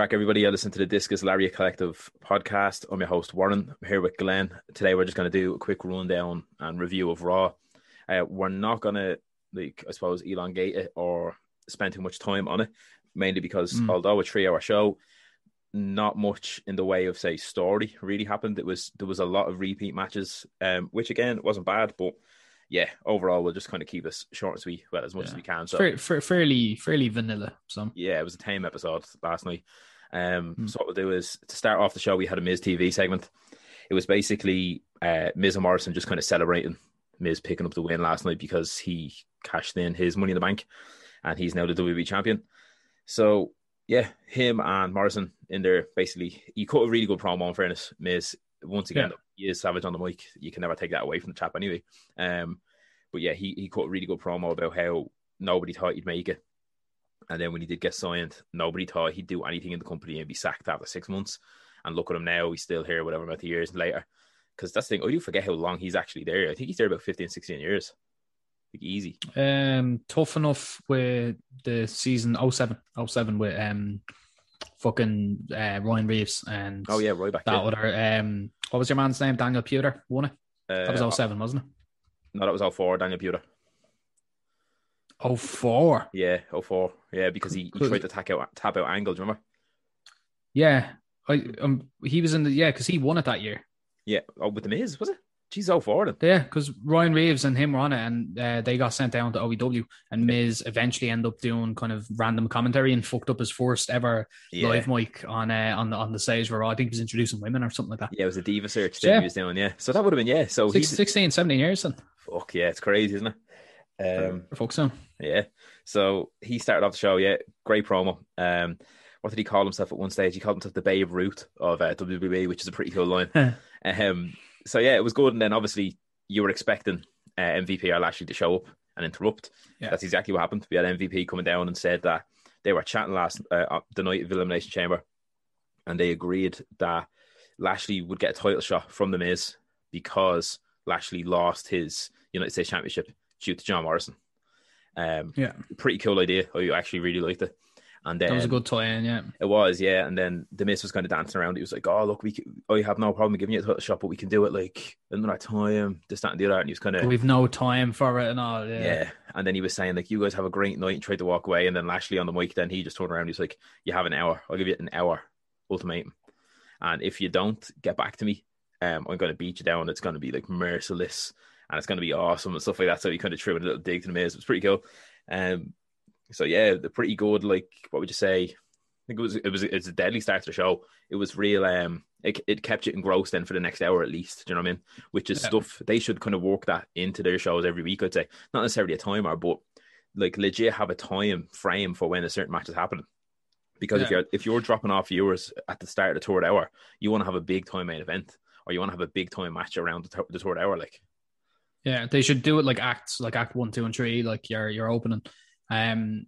Crack, everybody? I listen to the Discus Lariat Collective podcast. I'm your host, Warren. I'm here with Glenn. Today, we're just going to do a quick rundown and review of Raw. Uh, we're not going to, like, I suppose, elongate it or spend too much time on it, mainly because Mm. although a three-hour show, not much in the way of say story really happened. It was there was a lot of repeat matches, um, which again wasn't bad, but yeah, overall we'll just kind of keep this short and sweet, well as much Yeah. as we can. So Fair, fair, fairly fairly vanilla. Some yeah, it was a tame episode last night. Um, Hmm. So what we'll do is to start off the show, we had a Miz TV segment. It was basically uh, Miz and Morrison just kind of celebrating Miz picking up the win last night because he cashed in his money in the bank, and he's now the WWE champion. So yeah, him and Morrison in there basically he cut a really good promo. In fairness, Miz once again Yeah. he is savage on the mic. You can never take that away from the chap anyway. Um, but yeah, he he cut a really good promo about how nobody thought he'd make it. And then when he did get signed, nobody thought he'd do anything in the company and be sacked after six months. And look at him now, he's still here, whatever amount of years later. Because that's the thing, I do forget how long he's actually there. I think he's there about 15, 16 years. Like easy. um tough enough with the season 07, 07 with um fucking uh, Ryan Reeves and Oh, yeah, right back that there. other um what was your man's name Daniel Puder won it Uh, that was 07 wasn't it No, that was 04, Daniel Puder. Oh four Yeah, 04. Yeah, because he, he tried to tap out, tap out Angle, do you remember? yeah I um he was in the yeah because he won it that year Yeah, oh, with the Miz, was it? Jeez, 04 then. yeah because Ryan Reeves and him were on it and uh, they got sent down to OVW and Miz eventually ended up doing kind of random commentary and fucked up his first ever Yeah. live mic on uh, on the on the stage where I think he was introducing women or something like that. Yeah, it was a diva search thing Yeah. he was doing, yeah. So that would have been, yeah. So Six, he's, 16, 17 years then. fuck, yeah, it's crazy, isn't it? Um, folks so. Yeah. So he started off the show. Yeah, great promo. Um, what did he call himself at one stage? He called himself the Babe Ruth of uh, WWE, which is a pretty cool line. um, so yeah, it was good. And then obviously you were expecting uh, MVP or Lashley to show up and interrupt. Yeah. That's exactly what happened. We had MVP coming down and said that they were chatting last uh, the night of Elimination Chamber, and they agreed that Lashley would get a title shot from the Miz because Lashley lost his United States Championship due to John Morrison. Um, Yeah. pretty cool idea. I actually really liked it. And then That was a good tie in, yeah. it was, yeah. And then the Miz was kind of dancing around. He was like, "Oh, look, we can, I have no problem giving you a title shot, but we can do it like another time, this, that, and the other." And he was kind of We've no time for it and all. Yeah. yeah. And then he was saying like, "You guys have a great night," and tried to walk away. And then Lashley on the mic, then he just turned around. He was like, "You have an hour. I'll give you an hour ultimatum, and if you don't get back to me, um, I'm going to beat you down. It's going to be like merciless, and it's going to be awesome and stuff like that." So he kind of threw in a little dig to the Miz. It was pretty cool. Um, so yeah, the pretty good. Like, what would you say? I think it was it was it's a deadly start to the show. It was real. Um, it, it kept you engrossed then for the next hour at least. Do you know what I mean? Which is Yeah. stuff they should kind of work that into their shows every week. I'd say not necessarily a timer, but like legit have a time frame for when a certain match is happening. Because if you're if you're dropping off viewers at the start of the third hour, you want to have a big time main event, or you want to have a big time match around the, th- the third hour. Like, Yeah, they should do it like acts, like act one, two, and three, like your your opening. Um,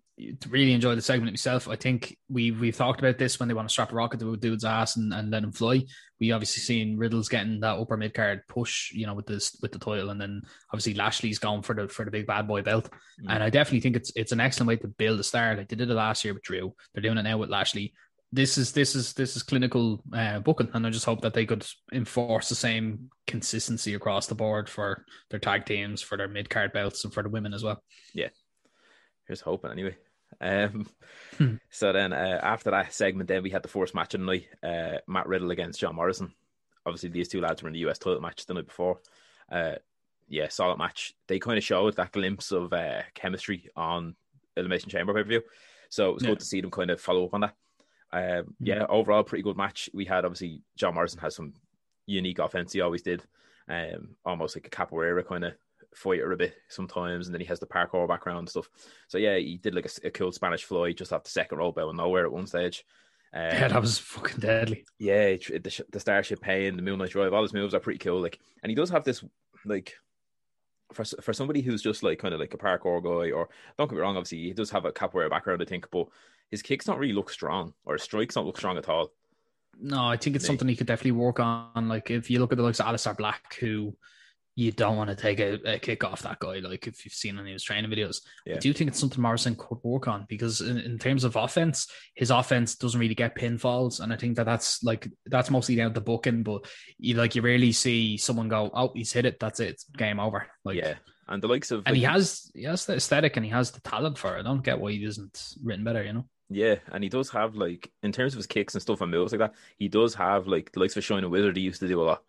really enjoyed the segment myself. I think we we've talked about this when they want to strap a rocket to a dude's ass and, and let him fly. We obviously seen Riddle's getting that upper mid card push, you know, with this with the title, and then obviously Lashley's going for the for the big bad boy belt. Mm. And I definitely think it's it's an excellent way to build a star. Like they did it last year with Drew, they're doing it now with Lashley. This is this is this is clinical uh, booking, and I just hope that they could enforce the same consistency across the board for their tag teams, for their mid card belts, and for the women as well. Yeah, here's hoping anyway. Um, Hmm. so then uh, after that segment, then we had the first match of the night: uh, Matt Riddle against John Morrison. Obviously, these two lads were in the US title match the night before. Uh, yeah, solid match. They kind of showed that glimpse of uh, chemistry on Elimination Chamber pay per view. So it was Yeah. good to see them kind of follow up on that. Um, yeah, overall, pretty good match. We had obviously John Morrison has some unique offense. He always did, um, almost like a capoeira kind of fighter a bit sometimes, and then he has the parkour background and stuff. So yeah, he did like a, a cool Spanish fly just off the second rope out of nowhere at one stage. Um, Yeah, that was fucking deadly. yeah, the, the Starship Pain, the Moonlight Drive, all his moves are pretty cool. Like, and he does have this like for for somebody who's just like kind of like a parkour guy, or don't get me wrong, obviously he does have a capoeira background, I think, but his kicks don't really look strong, or his strikes don't look strong at all. No, I think it's something he could definitely work on. Like if you look at the likes of Aleister Black, who you don't want to take a, a kick off that guy. Like if you've seen any of his training videos, Yeah. I do think it's something Morrison could work on because in, in terms of offense, his offense doesn't really get pinfalls, and I think that that's like that's mostly down to booking. But you like you rarely see someone go, "Oh, he's hit it. That's it. It's game over." Like yeah, and the likes of and he has he has the aesthetic and he has the talent for it. I don't get why he isn't written better. You know. Yeah, and he does have like in terms of his kicks and stuff and moves like that, he does have like the likes of a Wizard he used to do a lot.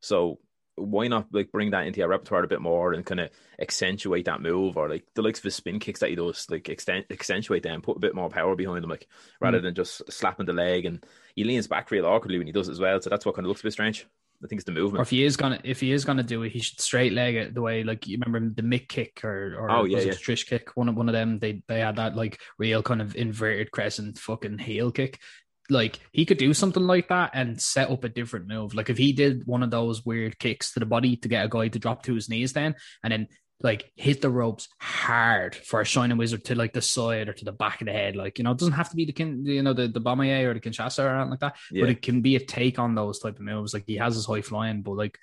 So why not like bring that into your repertoire a bit more and kind of accentuate that move or like the likes of his spin kicks that he does, like extend accentuate them, put a bit more power behind them, like rather mm. than just slapping the leg and he leans back real awkwardly when he does it as well. So that's what kind of looks a bit strange. I think it's the movement. Or if he is gonna if he is gonna do it, he should straight leg it the way like you remember the Mick kick or or Oh, yeah, yeah. Trish kick. One of one of them they they had that like real kind of inverted crescent fucking heel kick. Like he could do something like that and set up a different move. Like if he did one of those weird kicks to the body to get a guy to drop to his knees, then and then like hit the ropes hard for a shining wizard to like the side or to the back of the head. Like you know, it doesn't have to be the kin, you know, the the Bombaye or the Kinshasa or anything like that Yeah. but it can be a take on those type of moves. Like he has his high flying, but like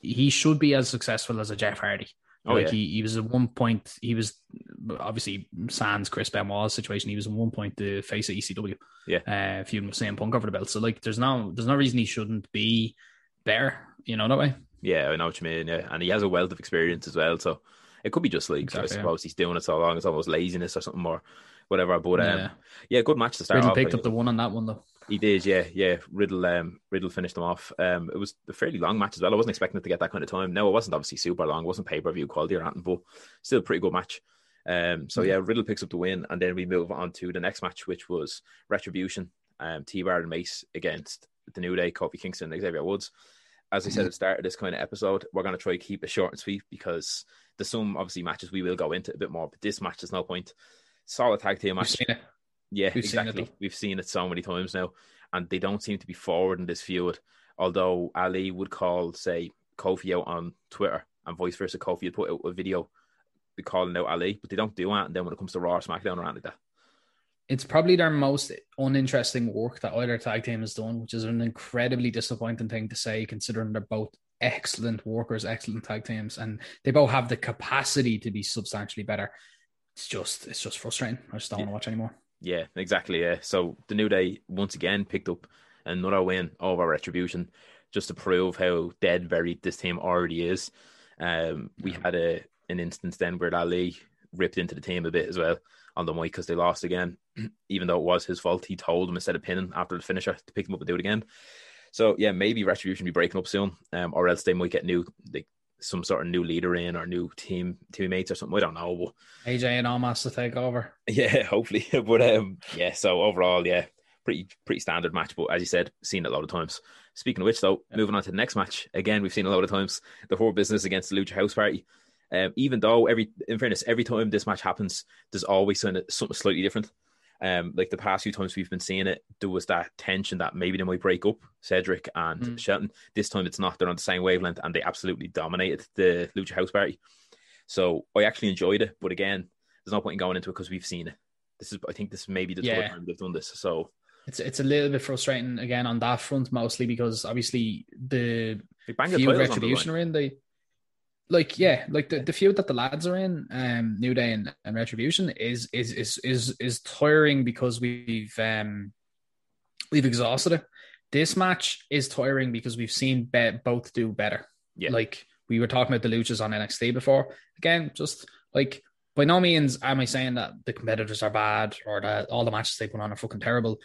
he should be as successful as a Jeff Hardy. Oh, like yeah. he, he was at one point he was obviously Sans Chris Benoit's situation. He was at one point the face of ECW. Yeah. uh, feuding with CM Punk over the belt. So like there's no there's no reason he shouldn't be there. You know that way. Yeah, I know what you mean. Yeah, and he has a wealth of experience as well. So it could be just leagues, Exactly, I yeah. suppose he's doing it so long, it's almost laziness or something or whatever. But um, Yeah. yeah, good match to start Riddle off. picked up the one on that one though. He did, yeah, yeah. Riddle, um, Riddle finished them off. Um, it was a fairly long match as well. I wasn't expecting it to get that kind of time. No, it wasn't obviously super long. It wasn't pay per view quality or anything, but still a pretty good match. Um, so yeah, Riddle picks up the win, and then we move on to the next match, which was Retribution, um, T Bar and Mace against the New Day, Kofi Kingston, and Xavier Woods. As I said mm-hmm. at the start of this kind of episode, we're going to try to keep it short and sweet because there's some obviously matches we will go into a bit more, but this match there's no point. Solid tag team We've match. seen it. Yeah, We've seen exactly. though. We've seen it so many times now, and they don't seem to be forward in this feud. Although Ali would call, say, Kofi out on Twitter, and vice versa, Kofi would put out a video calling out Ali, but they don't do that. And then when it comes to Raw or SmackDown or anything like that, It's probably their most uninteresting work that either tag team has done, which is an incredibly disappointing thing to say, considering they're both excellent workers, excellent tag teams, and they both have the capacity to be substantially better. It's just, it's just frustrating. I just don't want to watch anymore. yeah, exactly. Yeah. So the New Day once again picked up another win over Retribution, just to prove how dead buried this team already is. Um, we had a an instance then where Ali ripped into the team a bit as well on the mic because they lost again, even though it was his fault. He told him instead of pinning after the finisher to pick them up and do it again. So yeah, maybe Retribution be breaking up soon, um, or else they might get new like some sort of new leader in or new team teammates or something. I don't know. But AJ and Almas to take over. yeah, hopefully. but um, yeah. So overall, yeah, pretty pretty standard match. But as you said, seen it a lot of times. Speaking of which, though, moving on to the next match. Again, we've seen a lot of times the whole business against the Lucha House Party. Um, even though every, in fairness, every time this match happens, there's always something something slightly different. Um, like the past few times we've been seeing it, there was that tension that maybe they might break up Cedric and Mm. Shelton. This time it's not; they're on the same wavelength, and they absolutely dominated the Lucha House Party. So I actually enjoyed it, but again, there's no point in going into it because we've seen it. This is, I think, this may be the Yeah. third time they've done this. So It's it's a little bit frustrating again on that front, mostly because obviously the they bang the feud titles on the retribution are in the like yeah like the, the feud that the lads are in um new day and, and retribution is is is is is tiring because we've um we've exhausted it. This match is tiring because we've seen be- both do better. Yeah. like we were talking about the luchas on nxt before. Again just like by no means am i saying that the competitors are bad or that all the matches they put on are fucking terrible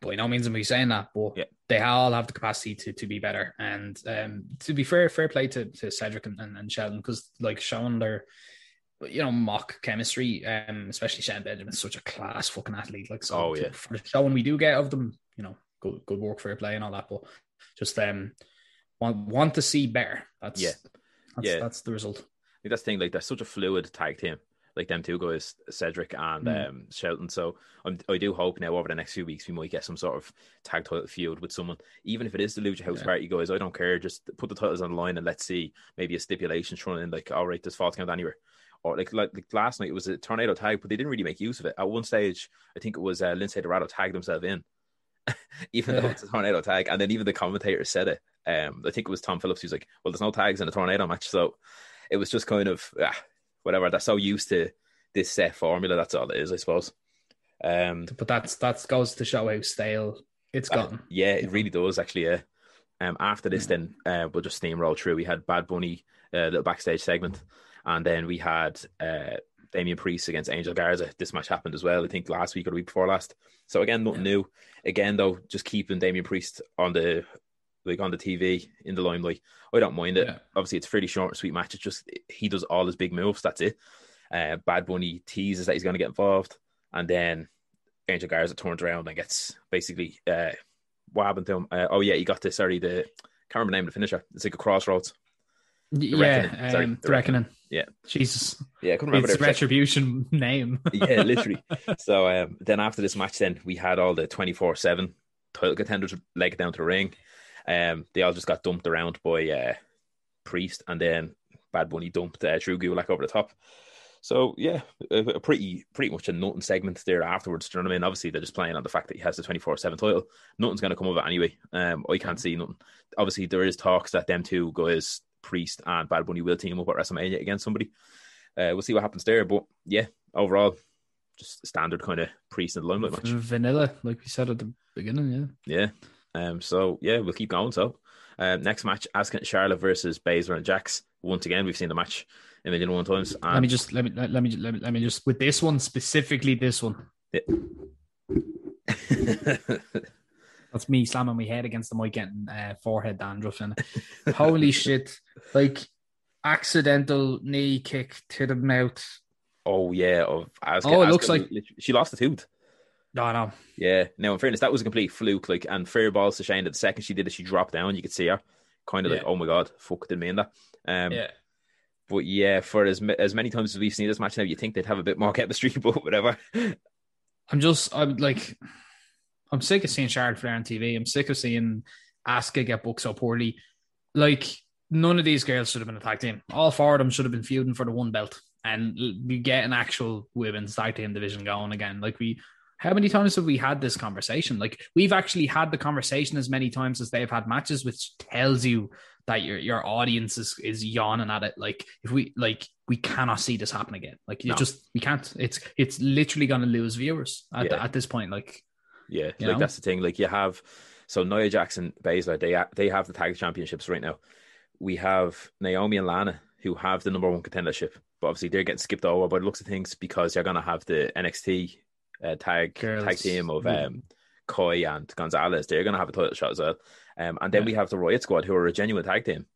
by no means am I saying that, but Yeah. they all have the capacity to to be better. And um, to be fair, fair play to, to Cedric and, and, and Shelton because like showing their you know mock chemistry. Um, especially Shelton Benjamin's such a class fucking athlete. Like so, Oh, yeah. for the showing we do get of them, you know, good good work for play and all that. But just um, want want to see better. That's Yeah. that's, Yeah. that's the result. I think that's the thing. Like, they're such a fluid tag team. Like them two guys, Cedric and Mm. um, Shelton. So I'm, I do hope now over the next few weeks we might get some sort of tag title feud with someone, even if it is the Lucha House Yeah. Party guys. I don't care. Just put the titles on the line and let's see maybe a stipulation thrown in. Like, all right, this falls count anywhere. Or like, like like last night it was a tornado tag, but they didn't really make use of it. At one stage, I think it was uh, Lince Dorado tagged himself in, even though it's a tornado tag. And then even the commentator said it. Um, I think it was Tom Phillips who's like, "Well, there's no tags in a tornado match," so it was just kind of ah, whatever. They're so used to this set formula. That's all it is, I suppose. Um, But that's that goes to show how stale it's uh, gotten. yeah, it really does actually. Yeah. Um, after this, then uh, we'll just steamroll through. We had Bad Bunny, uh, little backstage segment, and then we had uh, Damian Priest against Angel Garza. This match happened as well. I think last week or the week before last. So again, nothing Yeah. new. Again, though, just keeping Damian Priest on the like on the TV in the limelight. I don't mind it. Yeah. Obviously, it's a fairly short, and sweet match. It's just he does all his big moves. That's it. Uh, Bad Bunny teases that he's going to get involved, and then Angel Garza turns around and gets basically uh, what happened to him. Uh, oh yeah, he got this. Sorry, the can't remember the name of the finisher. It's like a crossroads. yeah, Reckoning. Sorry, um, The the reckoning. Yeah. Jesus, Yeah, I couldn't remember it's retribution name. yeah, literally. So um, then after this match, then we had all the twenty four seven title contenders leg down to the ring. Um, they all just got dumped around by uh, Priest, and then Bad Bunny dumped uh, Drew Gulak over the top. So yeah, a, a pretty pretty much a nothing segment there afterwards. Do you know what I mean? Obviously, they're just playing on the fact that he has the twenty four seven title. Nothing's going to come of it anyway. Um, I can't see nothing. Obviously, there is talks that them two guys, Priest and Bad Bunny, will team up at WrestleMania against somebody. Uh, we'll see what happens there. But yeah, overall, just standard kind of Priest and the limelight match. Vanilla, like we said at the beginning. Yeah. Yeah. Um. So yeah, we'll keep going. So, um, next match: and Charlotte versus Baszler and Jax. Once again, we've seen the match a million and one times. And let me just let me let, me let me let me just with this one specifically. This one. That's me slamming my head against the mic, getting uh, forehead dandruff, and holy shit! Like accidental knee kick to the mouth. oh yeah, of Asuka. Oh, it Asuka looks like- she lost a tooth. No, no. Yeah. Now, in fairness, that was a complete fluke. Like, and fair balls to Shayna that the second she did it, she dropped down. You could see her, kind of like, oh my god, fuck, didn't mean that. Um, Yeah. But yeah, for as as many times as we've seen this match now, you think they'd have a bit more chemistry, but whatever. I'm just, I'm like, I'm sick of seeing Charlotte Flair on TV. I'm sick of seeing Asuka get booked so poorly. Like, none of these girls should have been a tag team. All four of them should have been feuding for the one belt, and we get an actual women's tag team division going again. Like we. How many times have we had this conversation? Like we've actually had the conversation as many times as they've had matches, which tells you that your your audience is is yawning at it. Like if we like we cannot see this happen again. Like you No. just we can't. It's it's literally going to lose viewers at, Yeah. at this point. Like Yeah, like know? that's the thing. Like you have, so Nia Jackson, Baszler, they they have the tag championships right now. We have Naomi and Lana who have the number one contendership, but obviously they're getting skipped over by the looks of things because you're gonna have the NXT uh, tag Girls. tag team of Yeah. um, Kai and Gonzalez. They're gonna have a title shot as well. Um, and then Yeah. we have the Riot Squad who are a genuine tag team.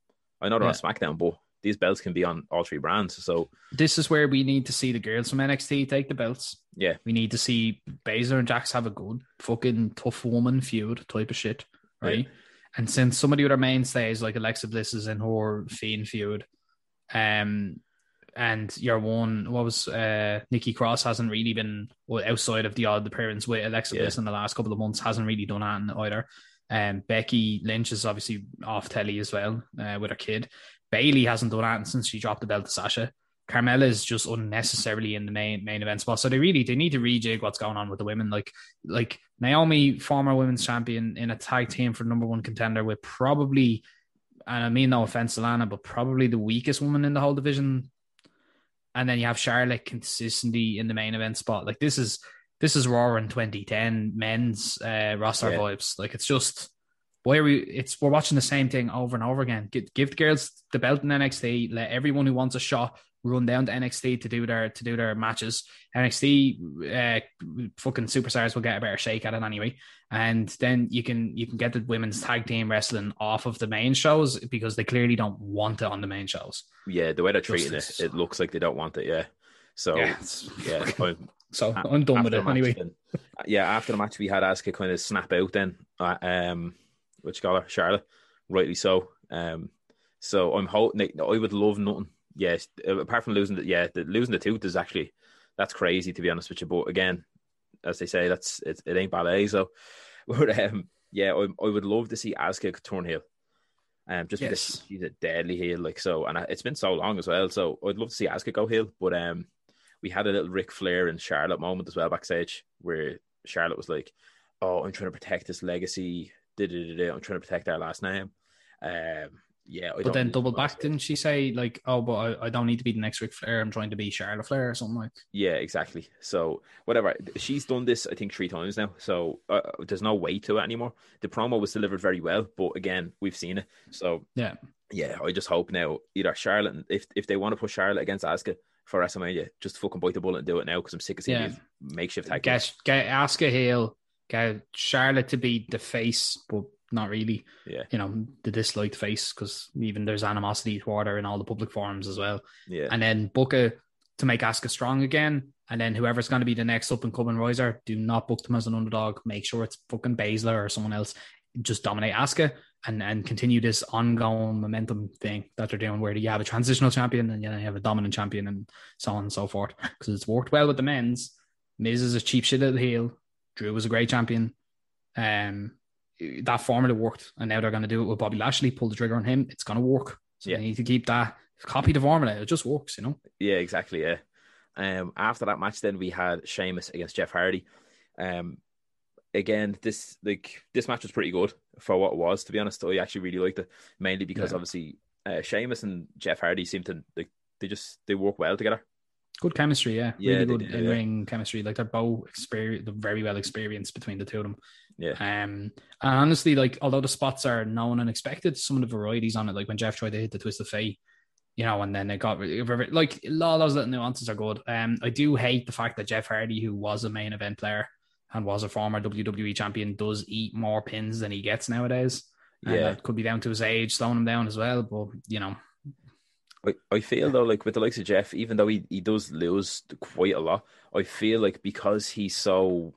I know they're on SmackDown, but these belts can be on all three brands. So this is where we need to see the girls from NXT take the belts. yeah, We need to see Baszler and Jax have a good fucking tough woman feud type of shit, right? And since some of the other mainstays like Alexa Bliss is in her Fiend feud, um, and your one, what was uh, Nikki Cross hasn't really been well, outside of the odd appearance with Alexa Yeah. Bliss in the last couple of months hasn't really done that either. Um, Becky Lynch is obviously off telly as well uh, with her kid. Bayley hasn't done that since she dropped the belt to Sasha. Carmella is just unnecessarily in the main main event spot. So they really they need to rejig what's going on with the women. Like like Naomi, former women's champion, in a tag team for number one contender with probably, and I mean no offense to Lana, but probably the weakest woman in the whole division. And then you have Charlotte consistently in the main event spot. Like this is this is Raw in 2010 men's uh, roster Yeah. vibes. Like it's just why are we? It's we're watching the same thing over and over again. Give, give the girls the belt in NXT. Let everyone who wants a shot run down to NXT to do their to do their matches. NXT uh, fucking superstars will get a better shake at it anyway, and then you can you can get the women's tag team wrestling off of the main shows because they clearly don't want it on the main shows. Yeah, the way they're treating it, it looks like they don't want it. Yeah, so Yeah, yeah, I'm- So a- I'm done with it match anyway. then- yeah, after the match, we had Asuka kind of snap out then. Uh, um, which got her, Charlotte, rightly so. Um, so I'm hoping. I would love nothing. Yes, uh, apart from losing the yeah, the, losing the tooth is actually that's crazy to be honest with you. But again, as they say, that's it, it ain't ballet. So, but um, yeah, I, I would love to see Asuka turn heel. Um, just because Yes. she's a deadly heel, like so, and I- it's been so long as well. So I'd love to see Asuka go heel, but um, we had a little Ric Flair and Charlotte moment as well backstage where Charlotte was like, "Oh, I'm trying to protect this legacy. I'm trying to protect our last name." Um, yeah, I But then double back, didn't she say like, "Oh, but I, I don't need to be the next Ric Flair. I'm trying to be Charlotte Flair or something like." Yeah, exactly. So whatever. She's done this, I think, three times now. So uh, there's no way to it anymore. The promo was delivered very well, but again, we've seen it. So Yeah. yeah. I just hope now either Charlotte, if if they want to put Charlotte against Asuka for WrestleMania, just fucking bite the bullet and do it now because I'm sick of seeing Yeah. these makeshift tag. Get get Asuka heel, get Charlotte to be the face, but not really. Yeah. You know, the disliked face because even there's animosity toward her in all the public forums as well. Yeah, And then book a to make Asuka strong again. And then whoever's going to be the next up and coming riser, do not book them as an underdog. Make sure it's fucking Baszler or someone else. Just dominate Asuka and and continue this ongoing momentum thing that they're doing, where you have a transitional champion and you have a dominant champion and so on and so forth. Because it's worked well with the men's. Miz is a cheap shit at the heel. Drew was a great champion. Um, that formula worked, and now they're going to do it with Bobby Lashley. Pull the trigger on him. It's going to work. So Yeah. they need to keep that. Copy the formula. It just works, you know. Yeah, exactly. Yeah. Um, after that match, then we had Sheamus against Jeff Hardy. Um, again, this like this match was pretty good for what it was. To be honest, I actually really liked it, mainly because Yeah. obviously uh, Sheamus and Jeff Hardy seem to like they just they work well together. Good chemistry, yeah. Yeah, really good do, in yeah. ring chemistry. Like they're both experience, very well experienced between the two of them. Yeah. Um, and honestly, like although the spots are known and expected, some of the varieties on it, like when Jeff tried to hit the twist of fate, you know, and then it got like a lot of those little nuances are good. Um, I do hate the fact that Jeff Hardy, who was a main event player and was a former WWE champion, does eat more pins than he gets nowadays. And Yeah. that could be down to his age slowing him down as well. But you know, I, I feel though, like with the likes of Jeff, even though he, he does lose quite a lot, I feel like because he's so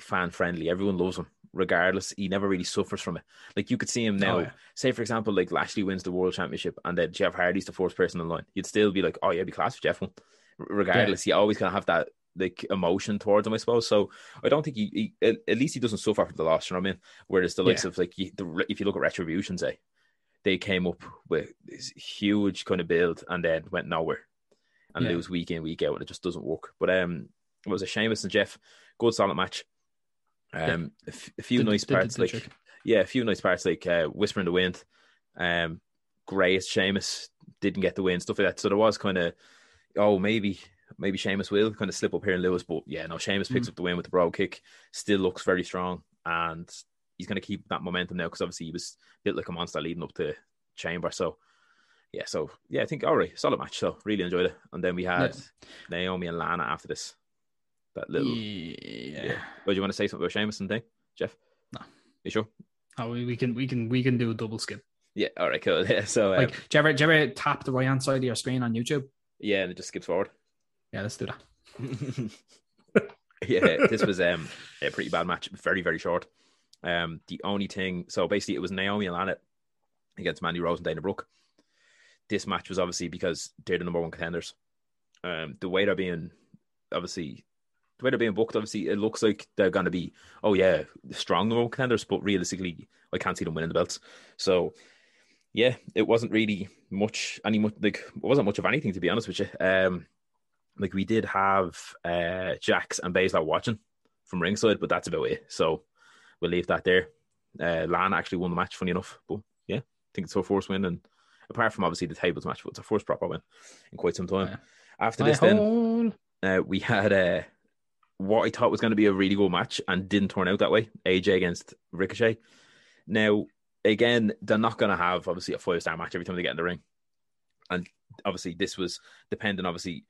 fan friendly, everyone loves him. Regardless, he never really suffers from it. Like you could see him now. Oh, yeah. Say for example, like Lashley wins the world championship, and then Jeff Hardy's the fourth person in line. You'd still be like, oh yeah, be class for Jeff one. Regardless, he always kind of have that like emotion towards him, I suppose. So I don't think he, he at, at least he doesn't suffer from the loss. You know what I mean? Whereas the likes Yeah. of like the, if you look at Retribution, say they came up with this huge kind of build and then went nowhere and Yeah. lose week in week out, and it just doesn't work. But um, it was a Sheamus and Jeff, good solid match. Um, a, f- a few Did- nice did- did parts the like yeah, a few nice parts like uh, Whisper in the Wind. Um, great Sheamus didn't get the win, stuff like that. So there was kind of oh maybe maybe Sheamus will kind of slip up here and Lewis, but yeah, no, Sheamus picks Mm. up the win with the Brogue Kick. Still looks very strong, and he's going to keep that momentum now because obviously he was built like a monster leading up to Chamber. So yeah, so yeah, I think all right, solid match. So really enjoyed it. And then we had Naomi and Lana after this. That little. yeah. Yeah. Do you want to say something about Sheamus and thing, Jeff? No. You sure? Oh, we, we can we can we can do a double skip. Yeah. All right. Cool. Yeah. So um, Like, do you ever do you ever tap the right hand side of your screen on YouTube? yeah, and it just skips forward. Yeah, let's do that. yeah, this was um a pretty bad match. Very very short. Um, the only thing, so basically, it was Naomi and Lana against Mandy Rose and Dana Brooke. This match was obviously because they're the number one contenders. Um, the way they're being, obviously, the way they're being booked, obviously, it looks like they're going to be, oh yeah, strong number one contenders, but realistically, I can't see them winning the belts. So, yeah, it wasn't really much, any much like it wasn't much of anything to be honest with you. Um, like we did have uh Jax and Baszler watching from ringside, but that's about it. So we'll leave that there. Uh, Lana actually won the match, funny enough. But yeah, I think it's her first win, and apart from obviously the tables match, but it's her first proper win in quite some time. Yeah. After My this, then uh, we had uh, what I thought was going to be a really good match and didn't turn out that way. AJ against Ricochet. Now, again, they're not going to have obviously a five star match every time they get in the ring. and obviously this was dependent. Obviously,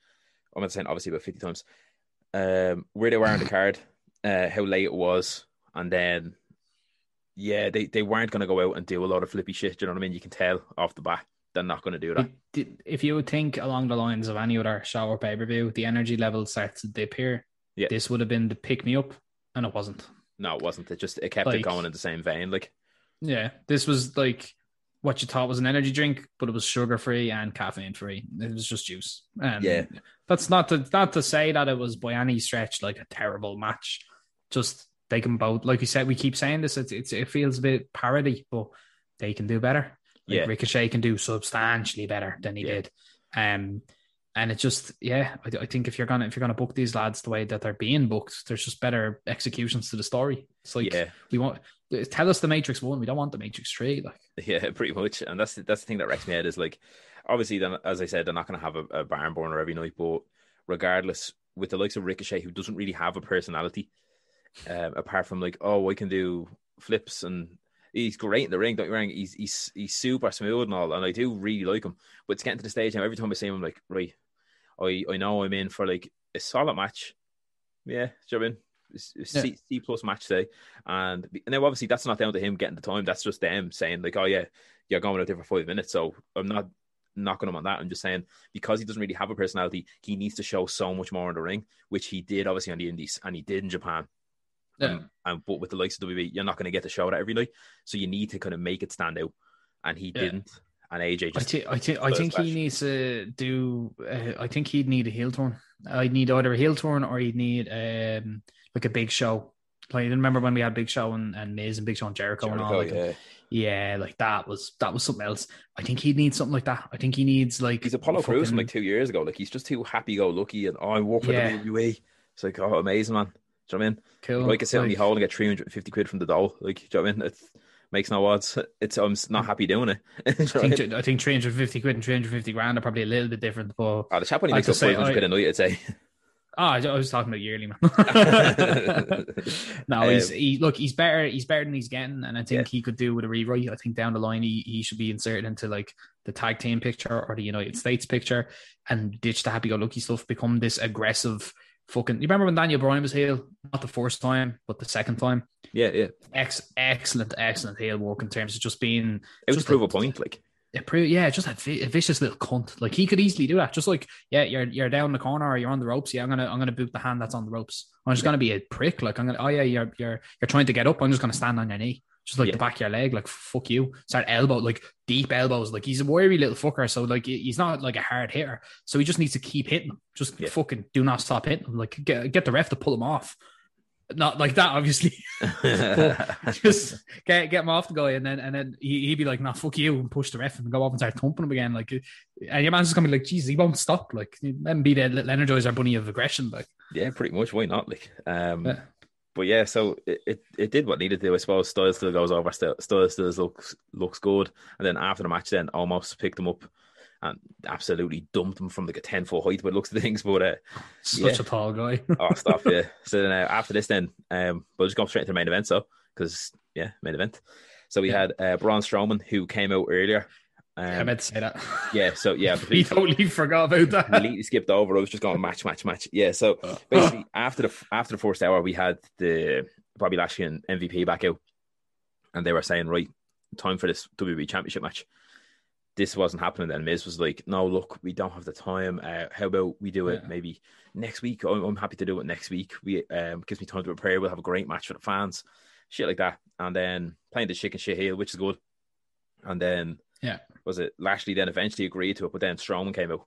I'm not saying obviously about fifty times. Um, where they were on the card, uh, how late it was, and then yeah, they, they weren't going to go out and do a lot of flippy shit. Do you know what I mean? You can tell off the bat they're not going to do that. If you think along the lines of any other show or pay per view, the energy level starts to dip here. Yeah. This would have been the pick me up, and it wasn't. No, it wasn't. It just it kept Like- it going in the same vein. Like Yeah, this was like what you thought was an energy drink, but it was sugar free and caffeine free. It was just juice. And Yeah. that's not to not to say that it was by any stretch like a terrible match. Just they can both, like you said, we keep saying this. It's, it's it feels a bit parody, but they can do better. Like Yeah. Ricochet can do substantially better than he Yeah. did. Um, and it just yeah, I, I think if you're gonna if you're gonna book these lads the way that they're being booked, there's just better executions to the story. It's like yeah, we want tell us the Matrix one. We don't want the Matrix three. Like yeah, pretty much. And that's that's the thing that wrecks me head is like obviously then as I said, they're not to have a, a barn burner every night, but regardless, with the likes of Ricochet, who doesn't really have a personality, um, apart from like oh I can do flips and he's great in the ring. Don't me wrong, he's he's he's super smooth and all, and I do really like him. But it's getting to the stage now. Every time I see him, I'm like right, I I know I'm in for like a solid match. Yeah, do you know I mean? It's- it's C, C plus match day, and and now obviously that's not down to him getting the time. That's just them saying like, oh yeah, you're going out there for five minutes. So I'm not knocking him on that. I'm just saying because he doesn't really have a personality, he needs to show so much more in the ring, which he did obviously on the Indies and he did in Japan. Um, and but with the likes of WWE, you're not going to get to show that every night, so you need to kind of make it stand out, and he Yeah. didn't. And AJ I just think I think I he needs to do. Uh, I think he'd need a heel turn. I'd need either a heel turn or he'd need um like a big show. Like remember when we had Big Show and, and Miz and Big Show and Jericho, and all Jericho, like yeah. yeah, like that was that was something else. I think he needs something like that. I think he needs like He's Apollo Crews from like two years ago. Like he's just too happy go lucky and oh, I work for Yeah. the WWE. It's like oh, amazing man. Do you know what I mean? cool. Like I sit on like- the hole and get 350 quid from the doll. Like, do you know what I mean? It makes no odds. It's I'm not happy doing it. Do you know I what I mean? think I think three hundred fifty quid and three hundred fifty grand are probably a little bit different, but Oh, the chap only makes could up say 500 I- quid a night, I'd say. Oh, I I was talking about yearly, man. no, he's Um, he look, he's better. He's better than he's getting, and I think Yeah. he could do with a rewrite. I think down the line, he, he should be inserted into like the tag team picture or the United States picture, and ditch the happy-go-lucky stuff. Become this aggressive fucking. You remember when Daniel Bryan was heel? Not the first time, but the second time. Yeah, yeah. Ex- excellent, excellent heel work in terms of just being. It was just prove a- a point. Like, pre- yeah, just a, vi- a vicious little cunt. Like he could easily do that. Just like, yeah, you're you're down the corner or you're on the ropes. Yeah, I'm gonna I'm gonna boot the hand that's on the ropes. I'm just gonna be a prick. Like I'm gonna. Oh yeah, you're you're you're trying to get up. I'm just gonna stand on your knee, just like Yeah. the back of your leg. Like fuck you. Start elbow like deep elbows. Like he's a wiry little fucker. So like he's not like a hard hitter. So he just needs to keep hitting him. Just Yeah. fucking do not stop hitting him. Like get get the ref to pull him off. Not like that, obviously. just get get him off the guy, and then and then he, he'd be like, "Nah, fuck you," and push the ref and go off and start thumping him again. Like, and your man's just gonna be like, "Jesus, he won't stop." Like, let him be the little energizer bunny of aggression. Like, yeah, pretty much. Why not? Like, um, Yeah. But yeah, so it, it, it did what needed to do. I suppose Styles still goes over. Still, Styles still looks looks good. And then after the match, then Omos picked him up and absolutely dumped him from like a ten foot height. But looks of things, but uh, such Yeah. a tall guy. oh, stop yeah. So then uh, after this, then um, we'll just go straight into the main event. So because yeah, main event. So we Yeah. had uh, Braun Strowman who came out earlier. I Um, meant to say that. yeah, so yeah, we totally forgot about that. completely skipped over. I was just going match, match, match. Yeah. So basically, after the after the first hour, we had the Bobby Lashley and MVP back out, and they were saying, right, time for this WWE Championship match. This wasn't happening. Then Miz was like, no, look, we don't have the time. Uh, how about we do it Yeah. maybe next week? I'm, I'm happy to do it next week. We um gives me time to prepare. We'll have a great match for the fans, shit like that. And then playing the chicken shit heel, which is good. And then Yeah. was it Lashley then eventually agreed to it, but then Strowman came out,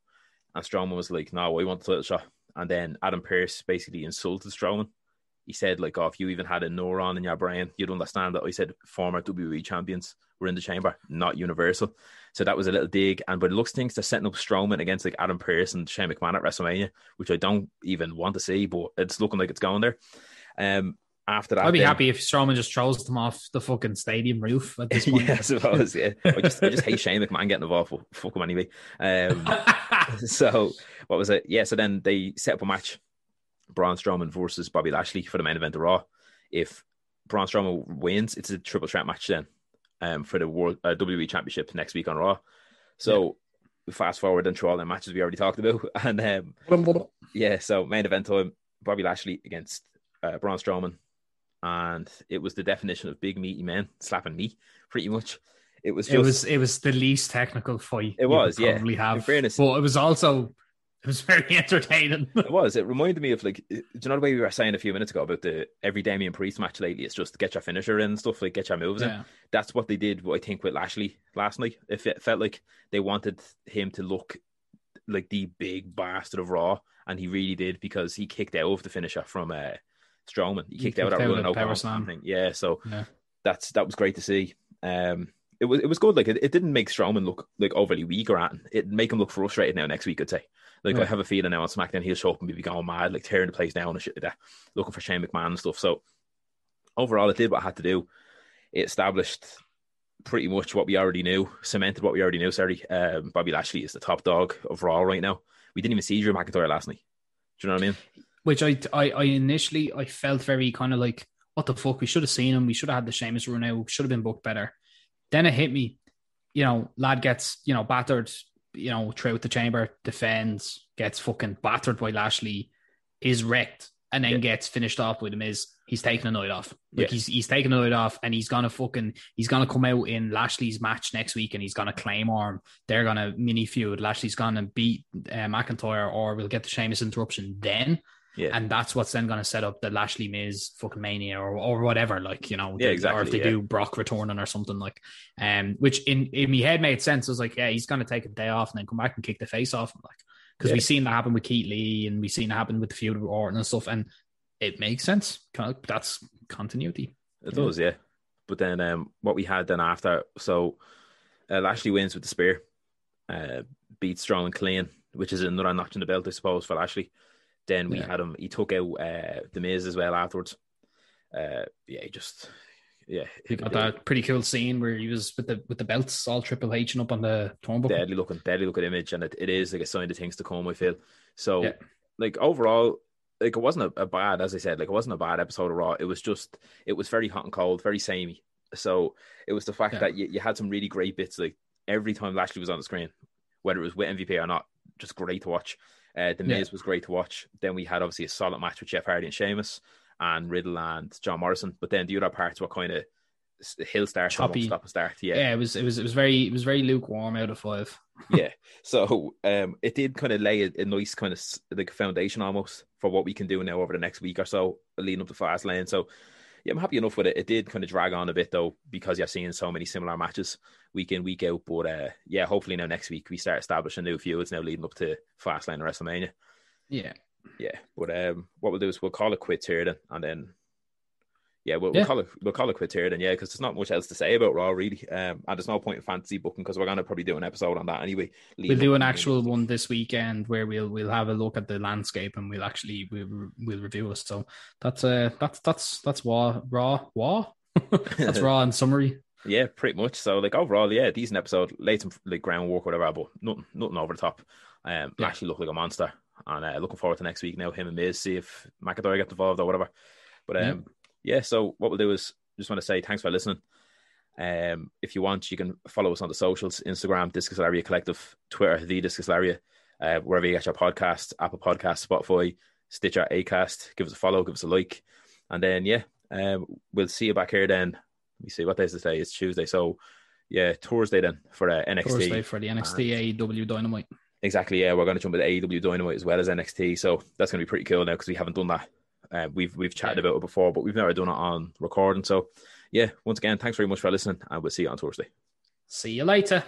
and Strowman was like, "No, I want the title shot." And then Adam Pearce basically insulted Strowman. He said, "Like, oh, if you even had a neuron in your brain, you'd understand that." I said, "Former WWE champions were in the chamber, not Universal." So that was a little dig. And but the looks things, they're setting up Strowman against like Adam Pearce and Shane McMahon at WrestleMania, which I don't even want to see, but it's looking like it's going there. Um, after that, I'd be then- happy if Strowman just throws them off the fucking stadium roof at this point. yeah, I suppose. Yeah, I just, I just hate Shane McMahon getting involved. But fuck him anyway. Um, so what was it? Yeah, so then they set up a match: Braun Strowman versus Bobby Lashley for the main event of Raw. If Braun Strowman wins, it's a triple threat match then, um, for the World uh, WWE Championship next week on Raw. So fast forward and through all the matches we already talked about, and um, yeah, so main event time: Bobby Lashley against uh, Braun Strowman, and it was the definition of big meaty men slapping me, pretty much. It was just, it was it was the least technical fight. It was, yeah. Probably have. In fairness, but it was also it was very entertaining. it was. It reminded me of like, do you know the way we were saying a few minutes ago about the every Damian Priest match lately? It's just to get your finisher in and stuff, like get your moves Yeah. in. That's what they did. What I think with Lashley last night. if It felt like they wanted him to look like the big bastard of Raw, and he really did because he kicked out of the finisher from uh, Strowman. He kicked, out kicked out running a power slam. thing. Yeah, so Yeah. that's that was great to see. Um, it was it was good. Like it, it didn't make Strowman look like overly weak or anything. It make him look frustrated now next week. I'd say. Like I have a feeling now on SmackDown he'll show up and be going mad, like tearing the place down and shit like that, looking for Shane McMahon and stuff. So overall, it did what it had to do. It established pretty much what we already knew, cemented what we already knew. Sorry, um, Bobby Lashley is the top dog of Raw right now. We didn't even see Drew McIntyre last night. Do you know what I mean? Which I, I I initially I felt very kind of like what the fuck we should have seen him. We should have had the Sheamus run out. Should have been booked better. Then it hit me. You know, lad gets you know battered. You know, throughout the chamber, defends, gets fucking battered by Lashley, is wrecked, and then Yeah. gets finished off with him. Is he's taking a night off? Like Yeah. he's he's taking a night off, and he's gonna fucking he's gonna come out in Lashley's match next week, and he's gonna claim arm. They're gonna mini feud. Lashley's gonna beat uh, McIntyre, or we'll get the Sheamus interruption then Yeah, and that's what's then going to set up the Lashley Miz fucking mania or, or whatever, like you know, Yeah, the- exactly, Or if they yeah. do Brock returning or something like, um, which in in my head made sense. I was like, yeah, he's going to take a day off and then come back and kick the face off, him, like because Yeah. we've seen that happen with Keith Lee and we've seen it happen with the feud with Orton and stuff, and it makes sense. That's continuity. It does, yeah. But then um, what we had then after, so uh, Lashley wins with the spear, uh, beats Strong and clean, which is another notch in the belt, I suppose, for Lashley. Then we Yeah. had him, he took out uh, The Miz as well afterwards. Uh, yeah, he just, yeah. We got that pretty cool scene where he was with the with the belts all Triple H and up on the turnbuckle. deadly looking, deadly looking image, and it, it is like a sign of things to come. I feel so. Yeah. Like overall, like it wasn't a, a bad, as I said, like it wasn't a bad episode of Raw. It was just, it was very hot and cold, very samey. So it was the fact Yeah. that you, you had some really great bits. Like every time Lashley was on the screen, whether it was with MVP or not, just great to watch. Uh, the Yeah. Was great to watch. Then we had obviously a solid match with Jeff Hardy and Sheamus and Riddle and John Morrison. But then the other parts were kind of hill start, Choppy. stop and start. yeah. yeah. it was it was it was very it was very lukewarm out of five. yeah. So um, it did kind of lay a, a nice kind of like foundation almost for what we can do now over the next week or so, leading up to Fastlane. So yeah, I'm happy enough with it. It did kind of drag on a bit though because you're seeing so many similar matches week in week out. But uh, yeah, hopefully now next week we start establishing new feuds now leading up to Fastlane and WrestleMania. Yeah. Yeah, but um, what we'll do is we'll call it quits here then, and then yeah, we'll, Yeah. we'll call it we'll call it quits here then. Yeah, because there's not much else to say about Raw really, um, and there's no point in fantasy booking because we're gonna probably do an episode on that anyway. We'll do an actual one this weekend where we'll we'll have a look at the landscape and we'll actually we'll we'll review it. So that's uh that's that's that's raw raw raw. that's raw in summary. Yeah, pretty much. So like overall, yeah, decent episode. Laid some like groundwork, whatever, but nothing, nothing over the top. Um, Yeah. actually looked like a monster, and uh, looking forward to next week now. Him and Miz, see if McIntyre gets involved or whatever. But um, yeah. Yeah, so what we'll do is just want to say thanks for listening. Um, if you want, you can follow us on the socials: Instagram, Discus Lariat Collective, Twitter, the Discus Lariat, uh, wherever you get your podcast, Apple Podcast, Spotify, Stitcher, Acast. Give us a follow, give us a like, and then yeah, um, we'll see you back here then. Let me see what day is today. It's Tuesday, so yeah, Thursday then for uh, NXT. Thursday for the NXT AEW Dynamite. Exactly, yeah, we're going to jump with AEW Dynamite as well as NXT, so that's going to be pretty cool now because we haven't done that. Uh, we've we've chatted about it before, but we've never done it on recording. So yeah, once again, thanks very much for listening, and we'll see you on Thursday. See you later.